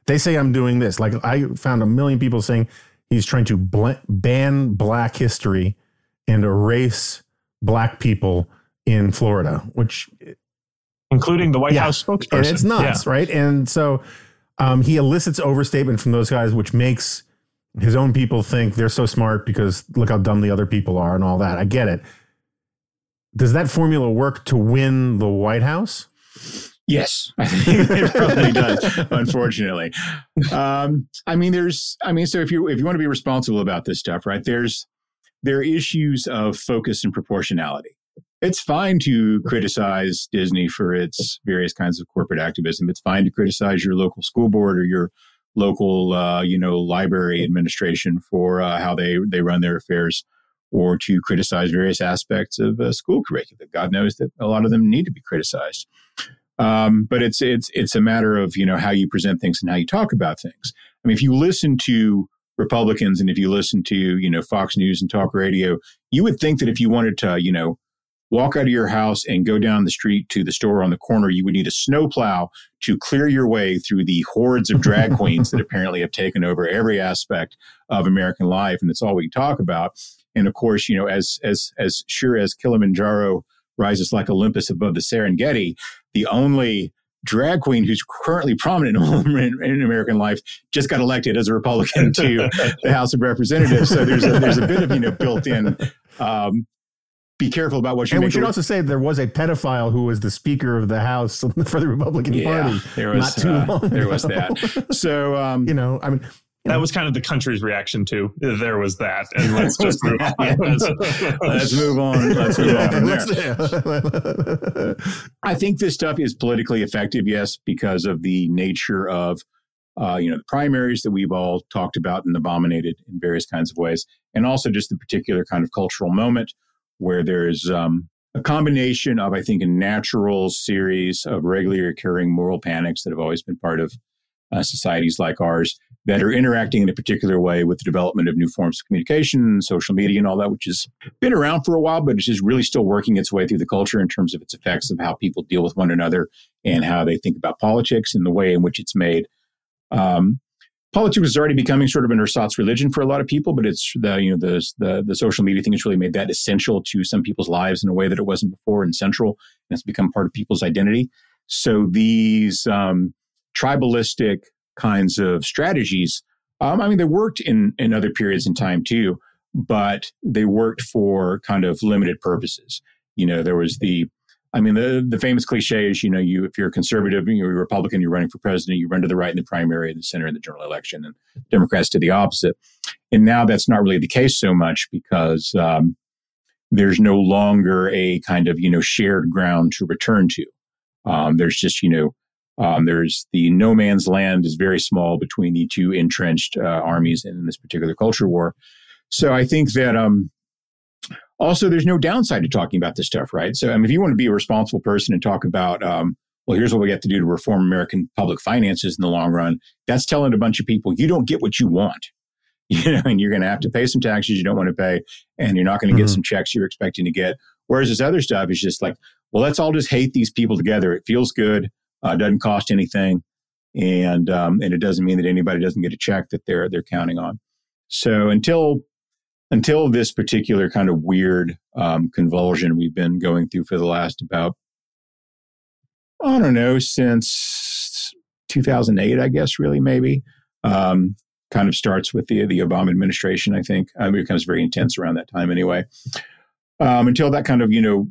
they say I'm doing this." Like I found a million people saying he's trying to bl- ban Black history and erase Black people in Florida, which including the White yeah, House spokesperson. And it's nuts, yeah. right? And so um, he elicits overstatement from those guys, which makes his own people think they're so smart because look how dumb the other people are and all that. I get it. Does that formula work to win the White House? Yes, I think it probably does. Unfortunately, um, I mean, there's, I mean, so if you if you want to be responsible about this stuff, right? There's there are issues of focus and proportionality it's fine to criticize Disney for its various kinds of corporate activism. It's fine to criticize your local school board or your local, uh, you know, library administration for uh, how they they run their affairs, or to criticize various aspects of uh, school curriculum. God knows that a lot of them need to be criticized. Um, but it's it's it's a matter of you know how you present things and how you talk about things. I mean, if you listen to Republicans and if you listen to you know Fox News and talk radio, you would think that if you wanted to you know walk out of your house and go down the street to the store on the corner, you would need a snowplow to clear your way through the hordes of drag queens that apparently have taken over every aspect of American life. And it's all we talk about. And of course, you know, as as as sure as Kilimanjaro rises like Olympus above the Serengeti, the only drag queen who's currently prominent in, in, American life just got elected as a Republican to the House of Representatives. So there's a, there's a bit of you know built in um, be careful about what you. And we should also say there was a pedophile who was the Speaker of the House for the Republican yeah, Party. There was not too uh, long. There was that. So um, you know, I mean. That was kind of the country's reaction to there was that, and let's just move on. let's, let's move on. Let's move on from there. I think this stuff is politically effective, yes, because of the nature of uh, you know the primaries that we've all talked about and abominated in various kinds of ways, and also just the particular kind of cultural moment where there's um, a combination of, I think, a natural series of regularly occurring moral panics that have always been part of uh, societies like ours that are interacting in a particular way with the development of new forms of communication, social media, and all that, which has been around for a while, but it's just really still working its way through the culture in terms of its effects of how people deal with one another and how they think about politics and the way in which it's made um, politics is already becoming sort of an ersatz religion for a lot of people, but it's the you know the, the the social media thing has really made that essential to some people's lives in a way that it wasn't before, and central, and it's become part of people's identity. So these um, tribalistic kinds of strategies, um, I mean, they worked in in other periods in time too, but they worked for kind of limited purposes. You know, there was the I mean, the, the famous cliche is, you know, you if you're a conservative, you're a Republican, you're running for president, you run to the right in the primary, the center in the general election, and Democrats to the opposite. And now that's not really the case so much because um, there's no longer a kind of you know shared ground to return to. Um, there's just you know um, there's the no man's land is very small between the two entrenched uh, armies in this particular culture war. So I think that um, also, there's no downside to talking about this stuff, right? So, I mean, if you want to be a responsible person and talk about, um, well, here's what we have to do to reform American public finances in the long run, that's telling a bunch of people you don't get what you want. You know, and you're going to have to pay some taxes you don't want to pay, and you're not going to mm-hmm. get some checks you're expecting to get. Whereas this other stuff is just like, well, let's all just hate these people together. It feels good. Uh, doesn't cost anything, and um, and it doesn't mean that anybody doesn't get a check that they're they're counting on. So until until this particular kind of weird um, convulsion we've been going through for the last about, I don't know, since 2008, I guess, really, maybe. Um, kind of starts with the, the Obama administration, I think. It becomes very intense around that time anyway. Um, until that kind of, you know,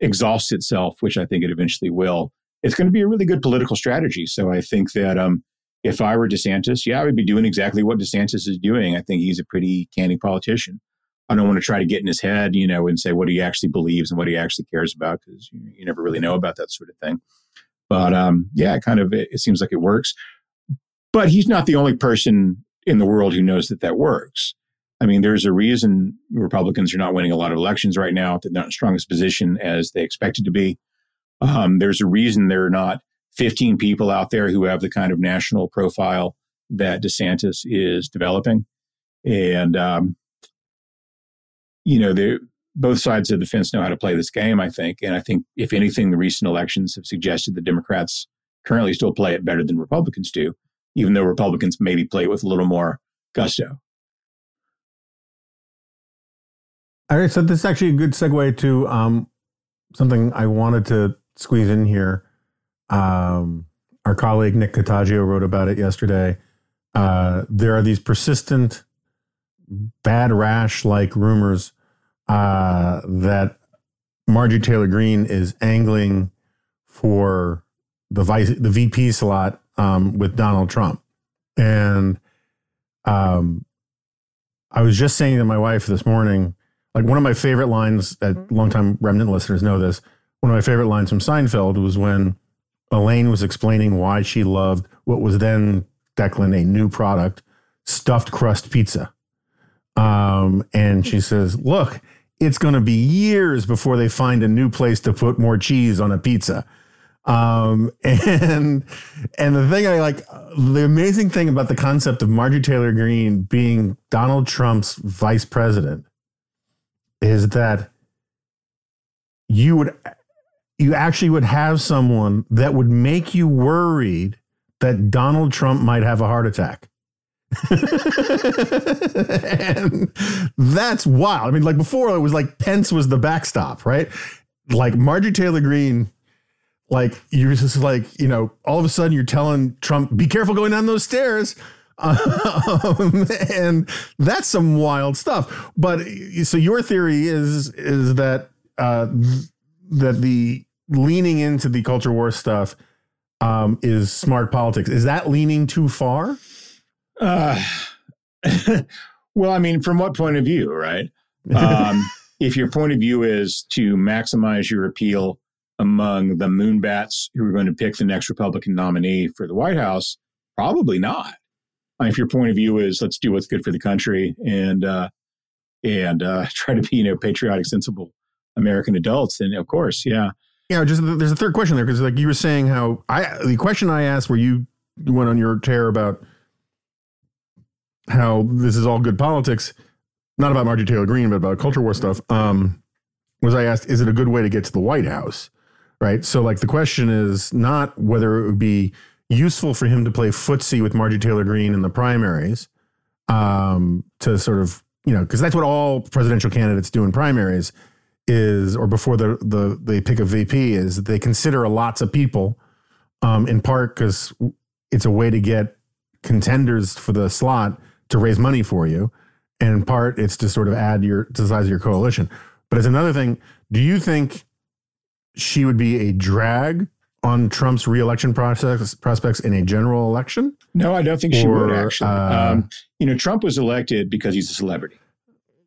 exhausts itself, which I think it eventually will, it's going to be a really good political strategy. So I think that um, if I were DeSantis, yeah, I would be doing exactly what DeSantis is doing. I think he's a pretty canny politician. I don't want to try to get in his head, you know, and say what he actually believes and what he actually cares about because you, you, never really know about that sort of thing. But um, yeah, kind of it, it seems like it works. But he's not the only person in the world who knows that that works. I mean, there's a reason Republicans are not winning a lot of elections right now. They're not in the strongest position as they expected to be. Um, there's a reason there are not 15 people out there who have the kind of national profile that DeSantis is developing. And, um, you know, both sides of the fence know how to play this game, I think. And I think, if anything, the recent elections have suggested the Democrats currently still play it better than Republicans do, even though Republicans maybe play it with a little more gusto. All right, so this is actually a good segue to um, something I wanted to squeeze in here. Um, our colleague Nick Catoggio wrote about it yesterday. Uh, there are these persistent bad rash like rumors uh, that Marjorie Taylor Greene is angling for the vice the VP slot um, with Donald Trump, and um, I was just saying to my wife this morning like one of my favorite lines that mm-hmm. longtime remnant listeners know this. One of my favorite lines from Seinfeld was when Elaine was explaining why she loved what was then Declan a new product, stuffed crust pizza. Um, and she says, "Look, it's going to be years before they find a new place to put more cheese on a pizza." Um, and and the thing I like, the amazing thing about the concept of Marjorie Taylor Greene being Donald Trump's vice president is that you would you actually would have someone that would make you worried that Donald Trump might have a heart attack. and that's wild. I mean, like before, it was like Pence was the backstop, right? Like Marjorie Taylor Greene, like you're just like, you know, all of a sudden you're telling Trump, be careful going down those stairs. Um, and that's some wild stuff. But so your theory is is that uh, that the leaning into the culture war stuff um, is smart politics. Is that leaning too far? Uh, well, I mean, from what point of view, right? Um, if your point of view is to maximize your appeal among the moonbats who are going to pick the next Republican nominee for the White House, probably not if your point of view is let's do what's good for the country and uh, and uh, try to be you know patriotic, sensible American adults, then of course, yeah. Yeah, just there's a third question there because like you were saying how I the question I asked where you went on your tear about how this is all good politics, not about Marjorie Taylor Greene, but about culture war stuff. Um, was I asked, is it a good way to get to the White House? Right. So like the question is not whether it would be useful for him to play footsie with Marjorie Taylor Greene in the primaries um, to sort of, you know, because that's what all presidential candidates do in primaries is, or before the, the they pick a VP, is they consider a lots of people um, in part because it's a way to get contenders for the slot to raise money for you. And in part, it's to sort of add your to the size of your coalition. But it's another thing. Do you think she would be a drag on Trump's reelection process prospects in a general election? No, I don't think she or, would actually. Uh, um, you know, Trump was elected because he's a celebrity.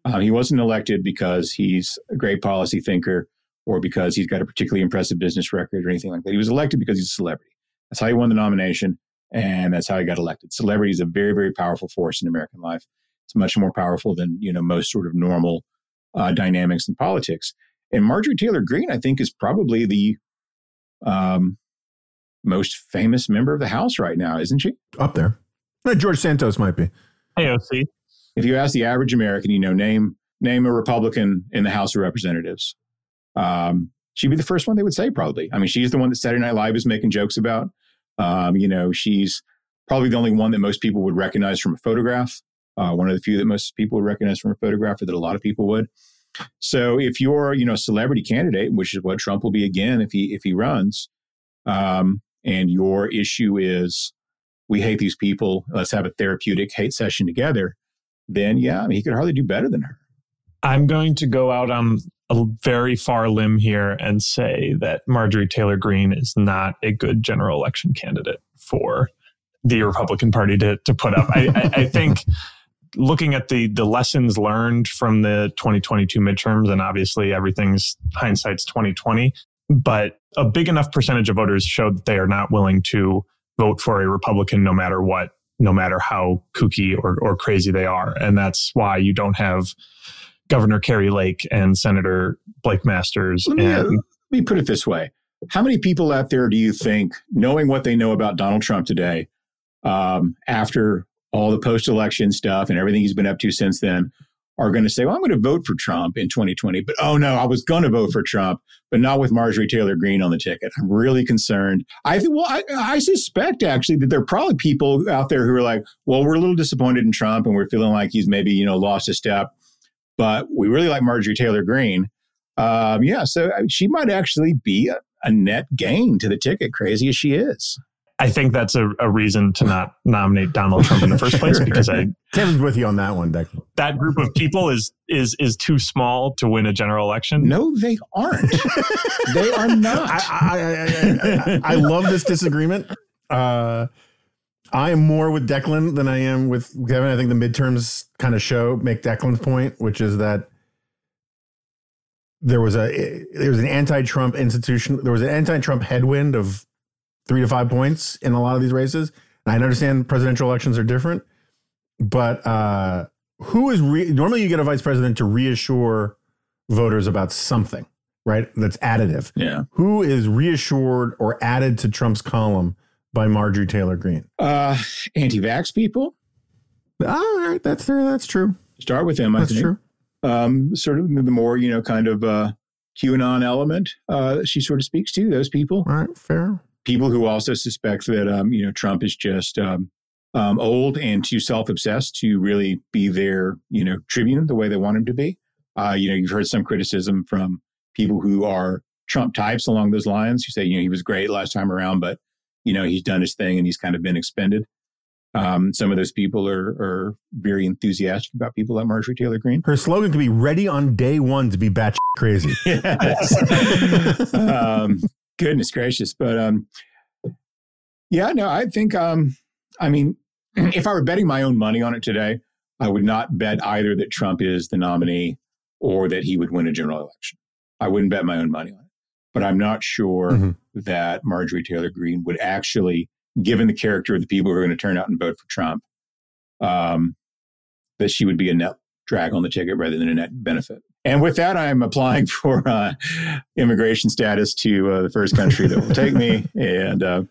Uh, he wasn't elected because he's a great policy thinker or because he's got a particularly impressive business record or anything like that. He was elected because he's a celebrity. That's how he won the nomination, and that's how he got elected. Celebrity is a very, very powerful force in American life. It's much more powerful than you know most sort of normal uh, dynamics in politics. And Marjorie Taylor Greene, I think, is probably the um, most famous member of the House right now, isn't she? Up there. George Santos might be. AOC. If you ask the average American, you know, name name a Republican in the House of Representatives, um, she'd be the first one they would say probably. I mean, she's the one that Saturday Night Live is making jokes about. Um, you know, she's probably the only one that most people would recognize from a photograph. Uh, one of the few that most people would recognize from a photograph, or that a lot of people would. So if you're, you know, a celebrity candidate, which is what Trump will be again if he if he runs, um, and your issue is we hate these people, let's have a therapeutic hate session together, then yeah, I mean, he could hardly do better than her. I'm going to go out on a very far limb here and say that Marjorie Taylor Greene is not a good general election candidate for the Republican Party to to put up. I, I, I think looking at the the lessons learned from the 2022 midterms, and obviously everything's hindsight's 2020, but a big enough percentage of voters showed that they are not willing to vote for a Republican no matter what, no matter how kooky or, or crazy they are. And that's why you don't have Governor Kari Lake and Senator Blake Masters. Let me, and, uh, let me put it this way. How many people out there do you think, knowing what they know about Donald Trump today, um, after all the post election stuff and everything he's been up to since then, are going to say, well, I'm going to vote for Trump in 2020. But oh no, I was going to vote for Trump, but not with Marjorie Taylor Greene on the ticket. I'm really concerned. I think, well, I, I suspect actually that there are probably people out there who are like, well, we're a little disappointed in Trump and we're feeling like he's maybe, you know, lost a step, but we really like Marjorie Taylor Greene. Um, yeah, so she might actually be a, a net gain to the ticket, crazy as she is. I think that's a, a, reason to not nominate Donald Trump in the first place because I Kevin's with you on that one, Declan. That group of people is is is too small to win a general election. No, they aren't. they are not. I, I, I, I, love this disagreement. Uh, I am more with Declan than I am with Kevin. I think the midterms kind of show make Declan's point, which is that there was a there was an anti-Trump institution. There was an anti-Trump headwind of three to five points in a lot of these races. And I understand presidential elections are different, but uh, who is re- normally you get a vice president to reassure voters about something, right? That's additive. Yeah. Who is reassured or added to Trump's column by Marjorie Taylor Greene? Uh, anti-vax people. All right, that's there. That's true. Start with them. I that's think. true. Um, sort of the more you know, kind of uh, QAnon element. Uh, she sort of speaks to those people. All right, fair people who also suspect that um, you know Trump is just um, um, old and too self-obsessed to really be their you know tribune the way they want him to be. Uh, you know, you've heard some criticism from people who are Trump types along those lines who say you know he was great last time around, but you know he's done his thing and he's kind of been expended. Um, some of those people are, are very enthusiastic about people like Marjorie Taylor Greene. Her slogan could be "Ready on day one to be batch crazy." um, goodness gracious. But um, yeah, no, I think, um, I mean, if I were betting my own money on it today, I would not bet either that Trump is the nominee or that he would win a general election. I wouldn't bet my own money on it. But I'm not sure mm-hmm. that Marjorie Taylor Greene would actually, given the character of the people who are going to turn out and vote for Trump, um, that she would be a net drag on the ticket rather than a net benefit. And with that, I'm applying for uh, immigration status to uh, the first country that will take me. And uh,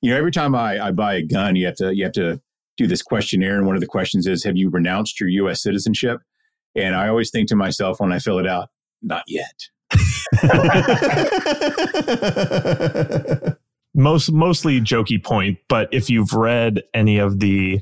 you know, every time I, I buy a gun, you have to you have to do this questionnaire, and one of the questions is, "Have you renounced your U.S. citizenship?" And I always think to myself when I fill it out, "Not yet." Most mostly jokey point, but if you've read any of the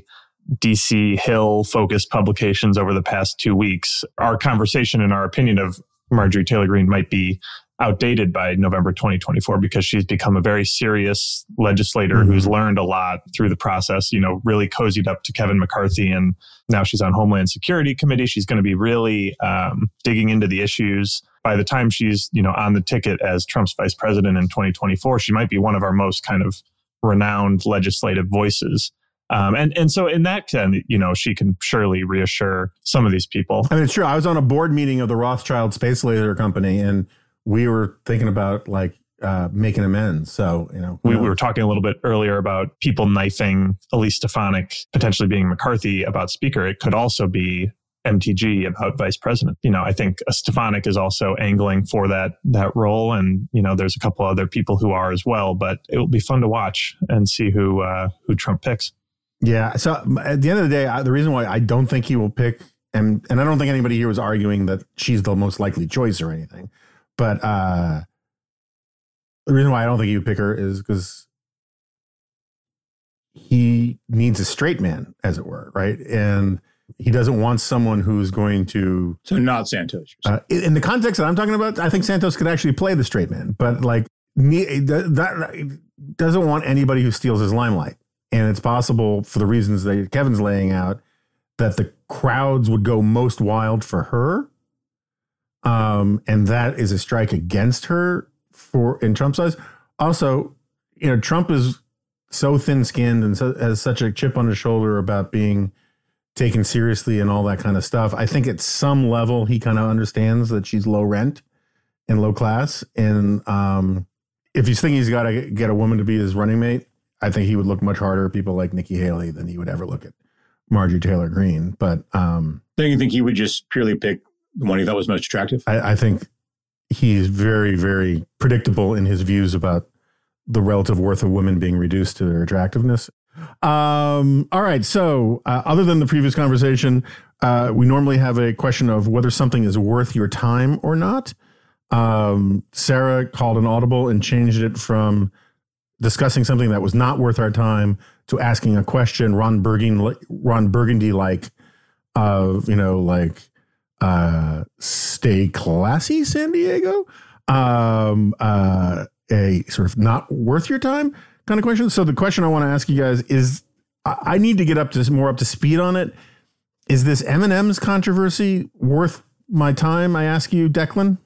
DC Hill focused publications over the past two weeks, our conversation and our opinion of Marjorie Taylor Greene might be outdated by November 2024 because she's become a very serious legislator mm-hmm. who's learned a lot through the process, you know, really cozied up to Kevin McCarthy. And now she's on Homeland Security Committee. She's going to be really um, digging into the issues. By the time she's, you know, on the ticket as Trump's vice president in 2024, she might be one of our most kind of renowned legislative voices. Um, and and so in that sense, you know, she can surely reassure some of these people. I mean, it's true. I was on a board meeting of the Rothschild Space Laser Company, and we were thinking about like uh, making amends. So you know, we, we, were talking a little bit earlier about people knifing Elise Stefanik potentially being McCarthy about Speaker. It could also be MTG about vice president. You know, I think Stefanik is also angling for that that role, and you know, there's a couple other people who are as well. But it will be fun to watch and see who uh, who Trump picks. Yeah. So at the end of the day, I, the reason why I don't think he will pick, and and I don't think anybody here was arguing that she's the most likely choice or anything, but uh, the reason why I don't think he would pick her is because he needs a straight man, as it were, right? And he doesn't want someone who's going to. So not Santos. Uh, in the context that I'm talking about, I think Santos could actually play the straight man, but like that doesn't want anybody who steals his limelight. And it's possible for the reasons that Kevin's laying out that the crowds would go most wild for her. Um, and that is a strike against her for in Trump's eyes. Also, you know, Trump is so thin skinned and so, has such a chip on his shoulder about being taken seriously and all that kind of stuff. I think at some level he kind of understands that she's low rent and low class. And um, if he's thinking he's got to get a woman to be his running mate, I think he would look much harder at people like Nikki Haley than he would ever look at Marjorie Taylor Greene. But um, don't you think he would just purely pick the one he thought was most attractive? I, I think he's very, very predictable in his views about the relative worth of women being reduced to their attractiveness. Um, all right. So, uh, other than the previous conversation, uh, we normally have a question of whether something is worth your time or not. Um, Sarah called an audible and changed it from discussing something that was not worth our time to asking a question, Ron Burgundy, Ron Burgundy like, uh, you know, like, uh, stay classy, San Diego. Um, uh, a sort of not worth your time kind of question. So the question I want to ask you guys is, I need to get up to more up to speed on it. Is this M and M's controversy worth my time? I ask you, Declan.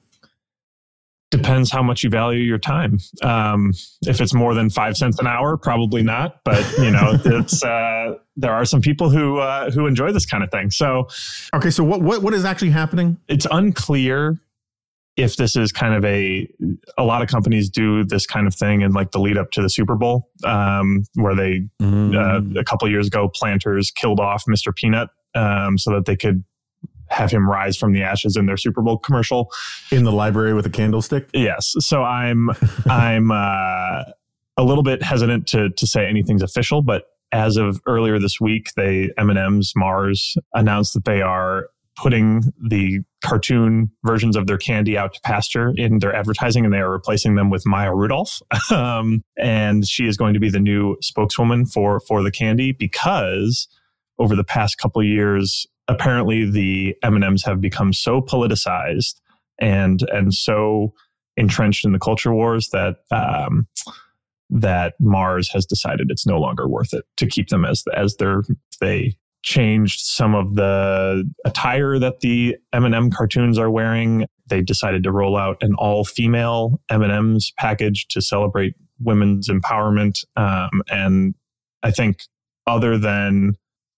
Depends how much you value your time. Um, if it's more than five cents an hour, probably not. But you know, it's uh, there are some people who uh, who enjoy this kind of thing. So, okay, so what what what is actually happening? It's unclear if this is kind of a a lot of companies do this kind of thing in like the lead up to the Super Bowl, um, where they mm. uh, a couple years ago planters killed off Mr. Peanut um, so that they could have him rise from the ashes in their Super Bowl commercial in the library with a candlestick. Yes, so I'm I'm uh, a little bit hesitant to to say anything's official, but as of earlier this week, they M&M's Mars announced that they are putting the cartoon versions of their candy out to pasture in their advertising and they are replacing them with Maya Rudolph. um, and she is going to be the new spokeswoman for, for the candy because over the past couple of years, apparently the M&Ms have become so politicized and, and so entrenched in the culture wars that, um, that Mars has decided it's no longer worth it to keep them as as their they changed some of the attire that the M&M cartoons are wearing. They decided to roll out an all-female M&Ms package to celebrate women's empowerment. Um, and I think other than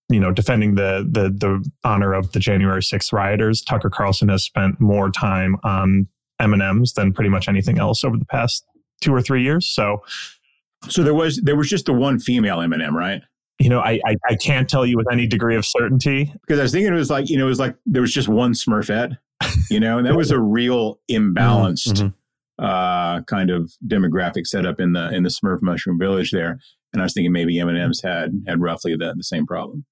you know defending the the the honor of the January 6th rioters, Tucker Carlson has spent more time on M&Ms than pretty much anything else over the past two or three years. So so there was there was just the one female M&M, right? you know, I, I, I can't tell you with any degree of certainty because I was thinking it was like you know it was like there was just one Smurfette, you know, and that was a real imbalanced mm-hmm. uh, kind of demographic setup in the in the Smurf Mushroom Village there, and I was thinking maybe M and M's had had roughly the, the same problem.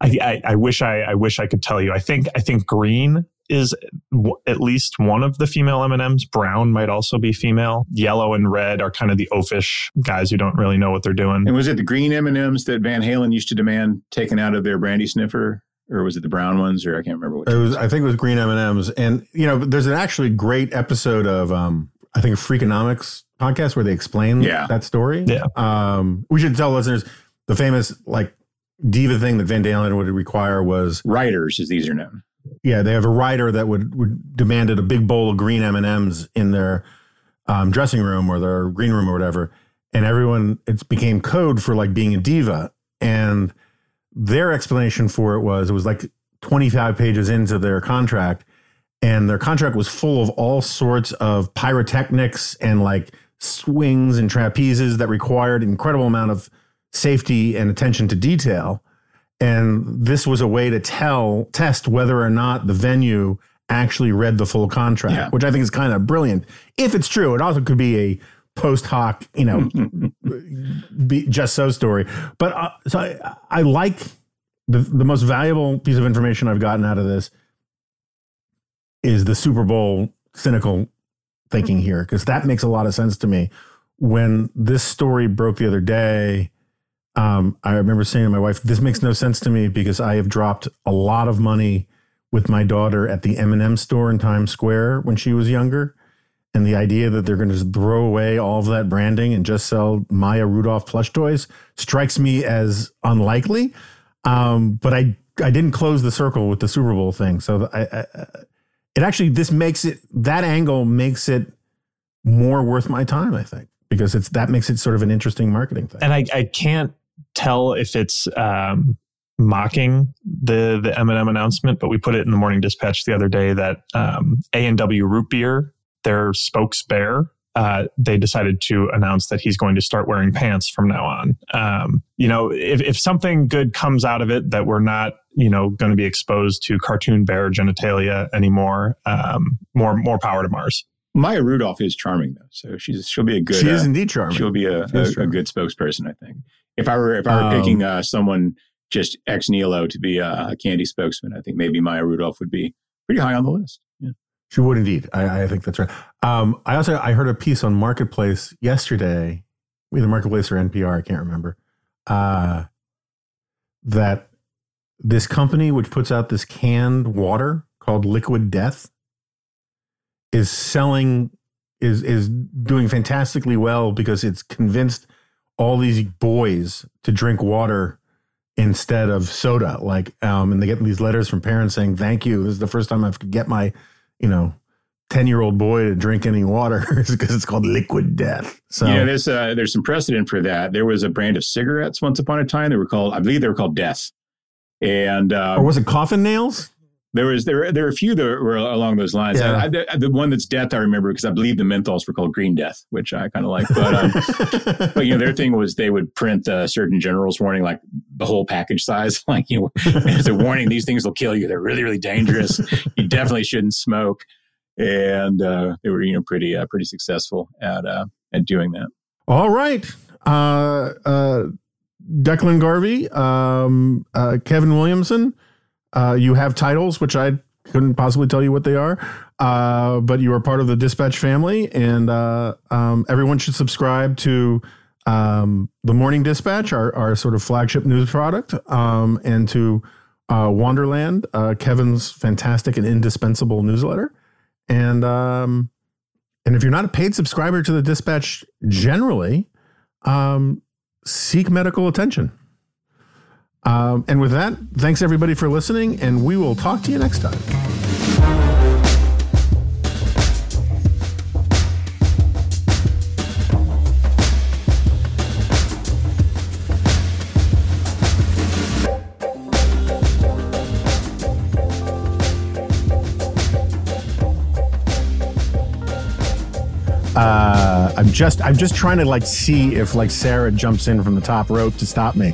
I, I, I wish I, I wish I could tell you. I think I think green is w- at least one of the female M&Ms. Brown might also be female. Yellow and red are kind of the oafish guys who don't really know what they're doing. And was it the green M&Ms that Van Halen used to demand taken out of their brandy sniffer? Or was it the brown ones? Or I can't remember what. It was. I think it was green M and M's. And you know, there's an actually great episode of um, I think a Freakonomics podcast where they explain yeah. that story. Yeah. Um, we should tell listeners the famous like diva thing that Van Halen would require was riders, as these are known. Yeah, they have a rider that would, would demanded a big bowl of green M and M's in their um, dressing room or their green room or whatever, and everyone it became code for like being a diva. And their explanation for it was it was like 25 pages into their contract, and their contract was full of all sorts of pyrotechnics and like swings and trapezes that required incredible amount of safety and attention to detail and this was a way to tell, test whether or not the venue actually read the full contract, yeah. which I think is kind of brilliant. If it's true, it also could be a post hoc, you know, be, just so story. But uh, so I, I like the the most valuable piece of information I've gotten out of this is the Super Bowl cynical thinking here because that makes a lot of sense to me. When this story broke the other day, um, I remember saying to my wife, "This makes no sense to me because I have dropped a lot of money with my daughter at the M&M store in Times Square when she was younger." And the idea that they're going to just throw away all of that branding and just sell Maya Rudolph plush toys strikes me as unlikely. Um, but I I didn't close the circle with the Super Bowl thing, so I, I, it actually this makes it that angle makes it more worth my time. I think because it's that makes it sort of an interesting marketing thing. And I, I can't tell if it's um, mocking the the M&M announcement, but we put it in the Morning Dispatch the other day that um, A and W Root Beer, their spokes bear, uh, they decided to announce that he's going to start wearing pants from now on. Um, you know, if, if something good comes out of it that we're not, you know, going to be exposed to cartoon bear genitalia anymore, um, more more power to Mars. Maya Rudolph is charming though, so she's she'll be a good. She is uh, indeed charming. She'll be a, a, a, good spokesperson, I think. If I were if I were um, picking uh, someone just ex nihilo to be a, a, candy spokesman, I think maybe Maya Rudolph would be pretty high on the list. Yeah. She would indeed. I, I think that's right. Um, I also I heard a piece on Marketplace yesterday, either Marketplace or NPR, I can't remember, uh, that this company which puts out this canned water called Liquid Death is selling is is doing fantastically well because it's convinced all these boys to drink water instead of soda like um and they get these letters from parents saying thank you this is the first time i have to get my you know 10 year old boy to drink any water because it's called liquid death. So, yeah, there's, uh, there's some precedent for that. There was a brand of cigarettes once upon a time. They were called, I believe they were called Death. And, um, or was it coffin nails? There was there there were a few that were along those lines. Yeah. I, the, the, one that's death I remember because I believe the menthols were called Green Death, which I kind of like. But um, but you know their thing was they would print a Surgeon General's warning like the whole package size, like you know as a warning these things will kill you. They're really really dangerous. you definitely shouldn't smoke and uh, they were you know pretty uh, pretty successful at uh, at doing that. All right, uh, uh, Declan Garvey, um, uh, Kevin Williamson, you have titles which I couldn't possibly tell you what they are, but you are part of the Dispatch family, and um, everyone should subscribe to. Um, the Morning Dispatch, our, our sort of flagship news product, um, and to Wanderland, Kevin's fantastic and indispensable newsletter. And um, and if you're not a paid subscriber to the Dispatch generally, um, seek medical attention. Um, and with that, thanks everybody for listening, and we will talk to you next time. Uh, I'm just I'm just trying to like see if like Sarah jumps in from the top rope to stop me.